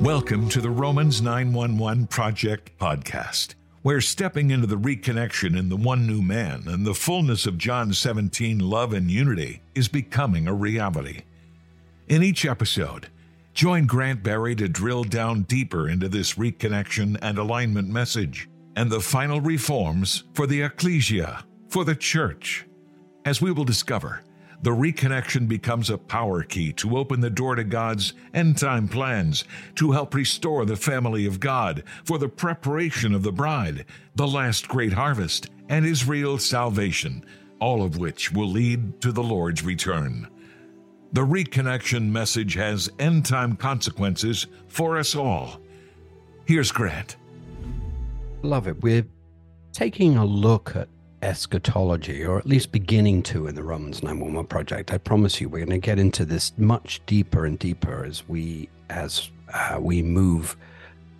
Welcome to the Romans 911 Project podcast, where stepping into the reconnection in the one new man and the fullness of John 17 love and unity is becoming a reality. In each episode, join Grant Berry to drill down deeper into this reconnection and alignment message and the final reforms for the ecclesia, for the church. As we will discover, the reconnection becomes a power key to open the door to God's end time plans to help restore the family of God for the preparation of the bride, the last great harvest, and Israel's salvation, all of which will lead to the Lord's return. The reconnection message has end time consequences for us all. Here's Grant. Love it. We're taking a look at eschatology, or at least beginning to in the Romans 911 project. I promise you, we're going to get into this much deeper and deeper as we as uh, we move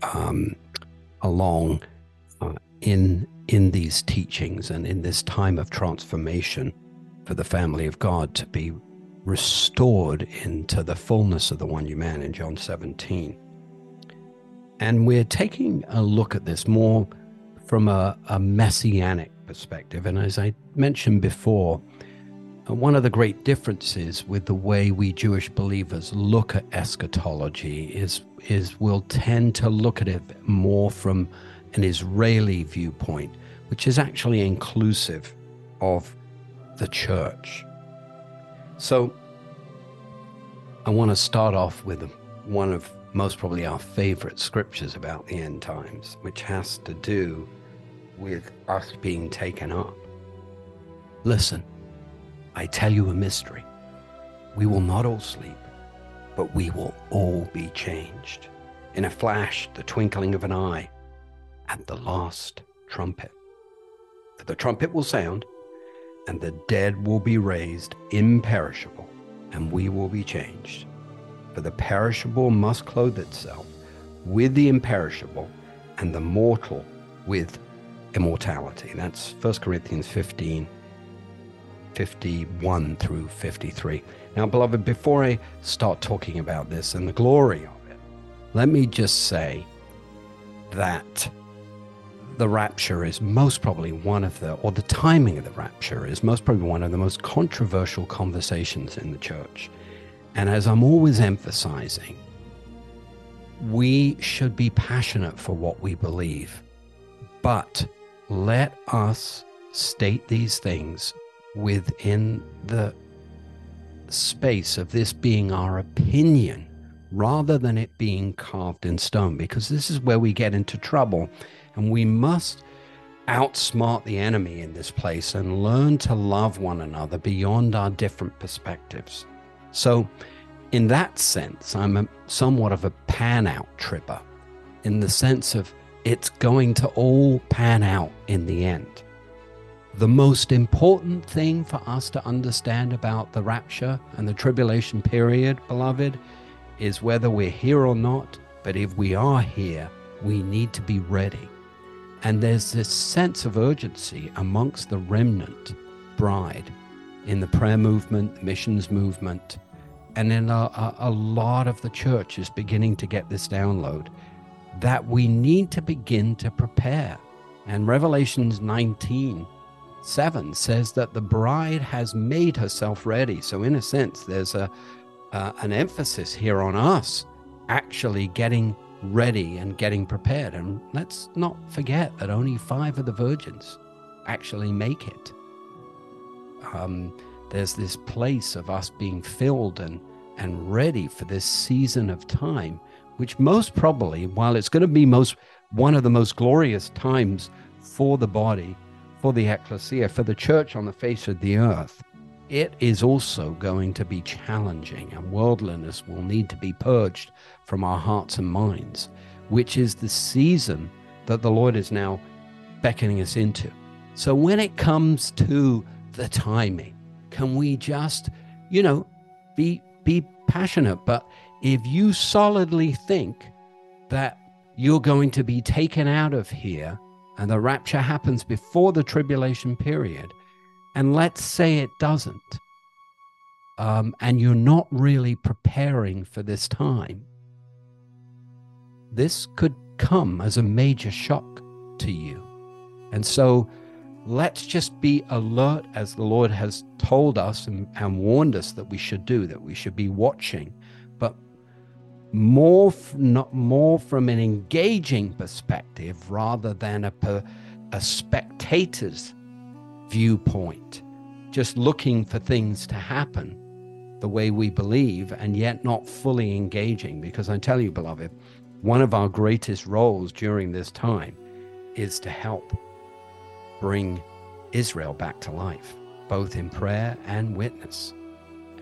um, along uh, in in these teachings and in this time of transformation for the family of God to be restored into the fullness of the one new man in John 17. And we're taking a look at this more from a, a messianic perspective. And as I mentioned before, uh, one of the great differences with the way we Jewish believers look at eschatology is, is we'll tend to look at it more from an Israeli viewpoint, which is actually inclusive of the church. So I want to start off with one of most probably our favorite scriptures about the end times, which has to do with us being taken up. Listen, I tell you a mystery. We will not all sleep, but we will all be changed. In a flash, the twinkling of an eye, at the last trumpet. For the trumpet will sound, and the dead will be raised imperishable, and we will be changed. For the perishable must clothe itself with the imperishable, and the mortal with immortality. That's 1 Corinthians 15, 51 through 53. Now, beloved, before I start talking about this and the glory of it, let me just say that the rapture is most probably one of the, or the timing of the rapture is most probably one of the most controversial conversations in the church. And as I'm always emphasizing, we should be passionate for what we believe, but let us state these things within the space of this being our opinion rather than it being carved in stone, because this is where we get into trouble. And we must outsmart the enemy in this place and learn to love one another beyond our different perspectives. So, in that sense, I'm a, somewhat of a pan out tripper in the sense of it's going to all pan out in the end. The most important thing for us to understand about the rapture and the tribulation period, beloved, is whether we're here or not. But if we are here, we need to be ready. And there's this sense of urgency amongst the remnant bride in the prayer movement, the missions movement, and in a, a, a lot of the church is beginning to get this download that we need to begin to prepare. And Revelations 19 7 says that the bride has made herself ready. So, in a sense, there's a, uh, an emphasis here on us actually getting ready and getting prepared. And let's not forget that only five of the virgins actually make it. Um, there's this place of us being filled and, and ready for this season of time which most probably, while it's going to be most one of the most glorious times for the body, for the ecclesia, for the church on the face of the earth, it is also going to be challenging, and worldliness will need to be purged from our hearts and minds, which is the season that the Lord is now beckoning us into. So when it comes to the timing, can we just, you know, be be passionate. But if you solidly think that you're going to be taken out of here and the rapture happens before the tribulation period, and let's say it doesn't, um, and you're not really preparing for this time, this could come as a major shock to you. And so let's just be alert as the Lord has told us and, and warned us that we should do, that we should be watching, but more, not more from an engaging perspective rather than a, a spectator's viewpoint, just looking for things to happen the way we believe and yet not fully engaging. Because I tell you, beloved, one of our greatest roles during this time is to help bring Israel back to life, both in prayer and witness.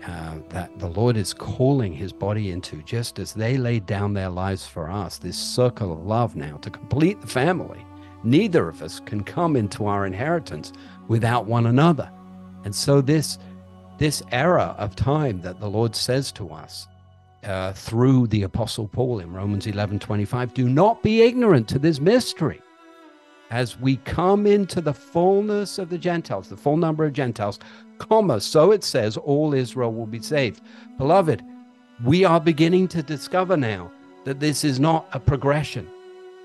Uh, that the Lord is calling his body into, just as they laid down their lives for us, this circle of love now to complete the family. Neither of us can come into our inheritance without one another. And so, this, this era of time that the Lord says to us uh, through the Apostle Paul in Romans 11 25, do not be ignorant to this mystery as we come into the fullness of the Gentiles, the full number of Gentiles, comma, so it says, all Israel will be saved. Beloved, we are beginning to discover now that this is not a progression.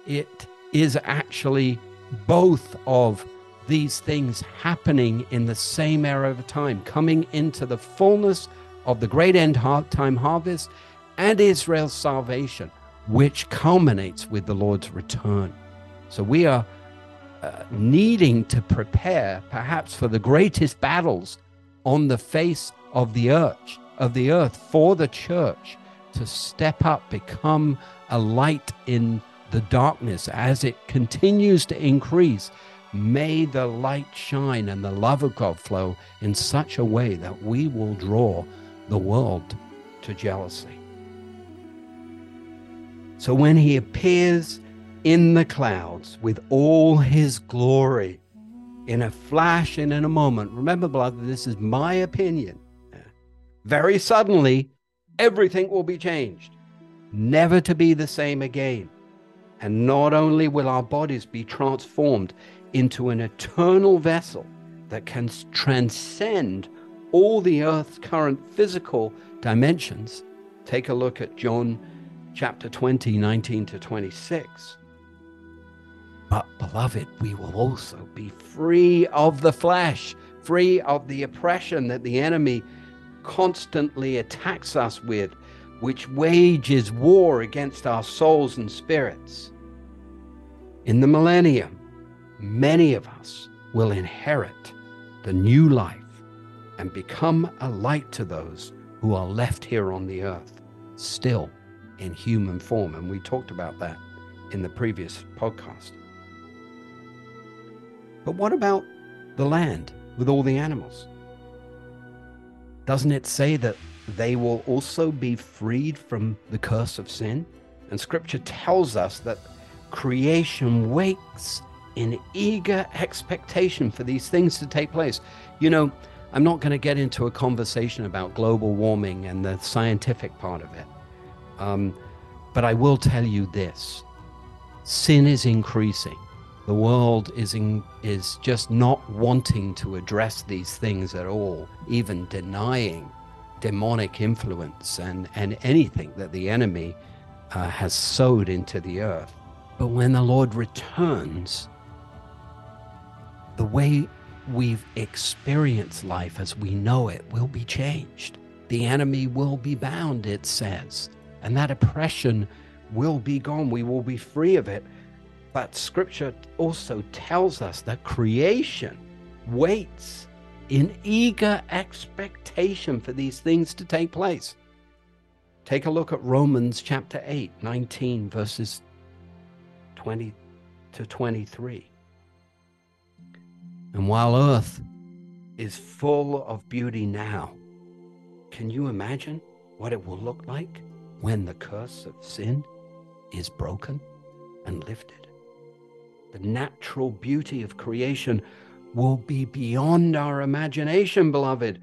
It is actually both of these things happening in the same era of time, coming into the fullness of the great end time harvest and Israel's salvation, which culminates with the Lord's return. So we are uh, needing to prepare perhaps for the greatest battles on the face of the earth of the earth for the church to step up become a light in the darkness as it continues to increase may the light shine and the love of god flow in such a way that we will draw the world to jealousy so when he appears in the clouds with all his glory in a flash and in a moment. Remember, beloved, this is my opinion. Very suddenly, everything will be changed, never to be the same again. And not only will our bodies be transformed into an eternal vessel that can transcend all the earth's current physical dimensions. Take a look at John chapter 20, 19 to 26. But, beloved, we will also be free of the flesh, free of the oppression that the enemy constantly attacks us with, which wages war against our souls and spirits. In the millennium, many of us will inherit the new life and become a light to those who are left here on the earth, still in human form. And we talked about that in the previous podcast. But what about the land with all the animals? Doesn't it say that they will also be freed from the curse of sin? And scripture tells us that creation waits in eager expectation for these things to take place. You know, I'm not going to get into a conversation about global warming and the scientific part of it. Um, but I will tell you this sin is increasing the world is in, is just not wanting to address these things at all, even denying demonic influence and, and anything that the enemy uh, has sowed into the earth. But when the Lord returns, the way we've experienced life as we know it will be changed. The enemy will be bound, it says, and that oppression will be gone. We will be free of it. But scripture also tells us that creation waits in eager expectation for these things to take place. Take a look at Romans chapter 8, 19, verses 20 to 23. And while earth is full of beauty now, can you imagine what it will look like when the curse of sin is broken and lifted? the natural beauty of creation will be beyond our imagination, beloved.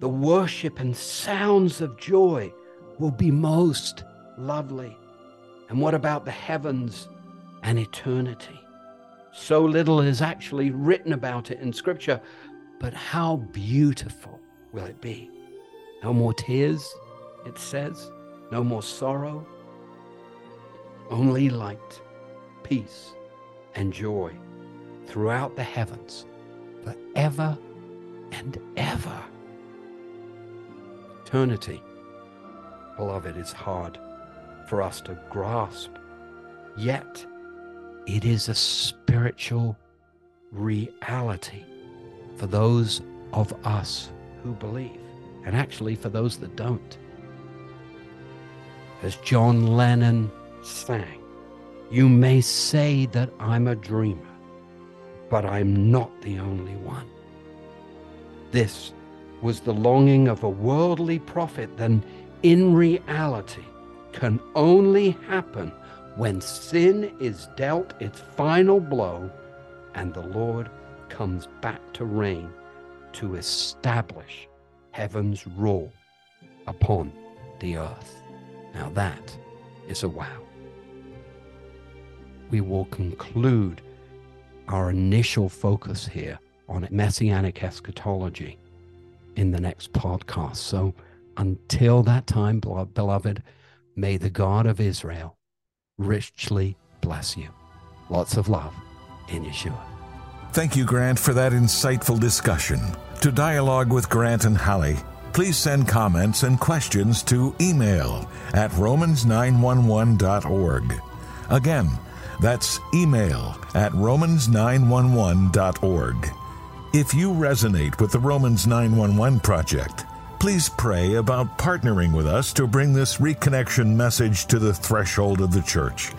the worship and sounds of joy will be most lovely. And what about the heavens and eternity? So little is actually written about it in Scripture, but how beautiful will it be? No more tears, it says, no more sorrow, only light, peace, and joy throughout the heavens forever and ever. Eternity, beloved, is hard for us to grasp, yet it is a spiritual reality for those of us who believe, and actually for those that don't. As John Lennon sang, You may say that I'm a dreamer, but I'm not the only one. This was the longing of a worldly prophet, then in reality can only happen when sin is dealt its final blow and the Lord comes back to reign to establish heaven's rule upon the earth. Now that is a wow. We will conclude our initial focus here on messianic eschatology in the next podcast. So until that time, beloved, may the God of Israel richly bless you. Lots of love in Yeshua. Thank you, Grant, for that insightful discussion. To dialogue with Grant and Holly, please send comments and questions to email at romans911.org. Again, that's email at romans911.org. If you resonate with the Romans 911 Project, please pray about partnering with us to bring this reconnection message to the threshold of the church.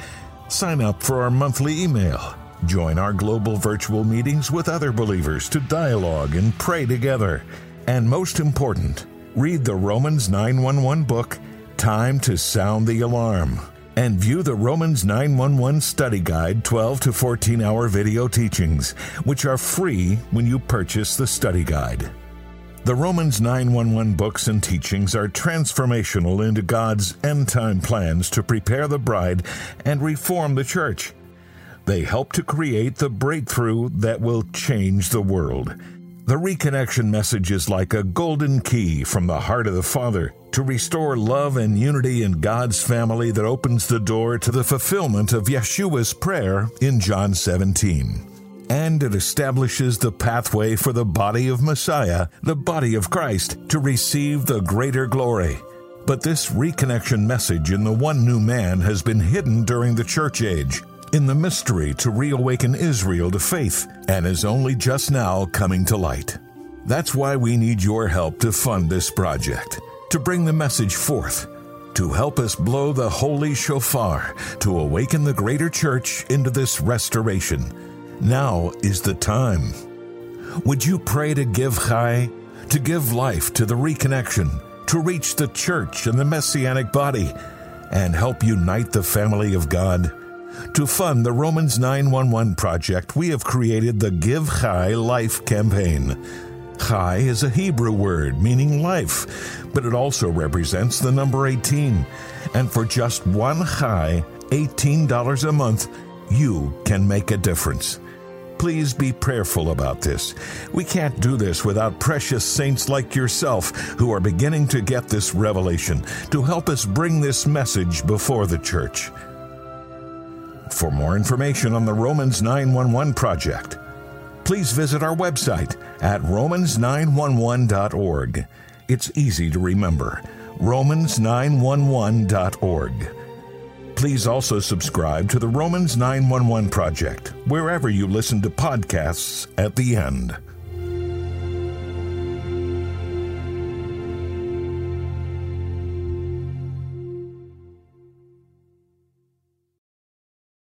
Sign up for our monthly email. Join our global virtual meetings with other believers to dialogue and pray together. And most important, read the Romans 911 book, Time to Sound the Alarm and view the Romans 911 Study Guide 12 to 14 hour video teachings, which are free when you purchase the study guide. The Romans 911 books and teachings are transformational into God's end time plans to prepare the bride and reform the church. They help to create the breakthrough that will change the world. The reconnection message is like a golden key from the heart of the Father to restore love and unity in God's family that opens the door to the fulfillment of Yeshua's prayer in John 17. And it establishes the pathway for the body of Messiah, the body of Christ, to receive the greater glory. But this reconnection message in the one new man has been hidden during the church age in the mystery to reawaken Israel to faith and is only just now coming to light. That's why we need your help to fund this project to bring the message forth, to help us blow the holy shofar, to awaken the greater church into this restoration. Now is the time. Would you pray to give Chai, to give life to the reconnection, to reach the church and the messianic body, and help unite the family of God? To fund the Romans 911 project, we have created the Give Chai Life campaign. Chai is a Hebrew word meaning life, but it also represents the number 18. And for just one Chai, $18 a month, you can make a difference. Please be prayerful about this. We can't do this without precious saints like yourself who are beginning to get this revelation to help us bring this message before the church. For more information on the Romans 911 project, please visit our website at romans911.org. It's easy to remember romans911.org. Please also subscribe to the Romans 911 Project wherever you listen to podcasts at the end.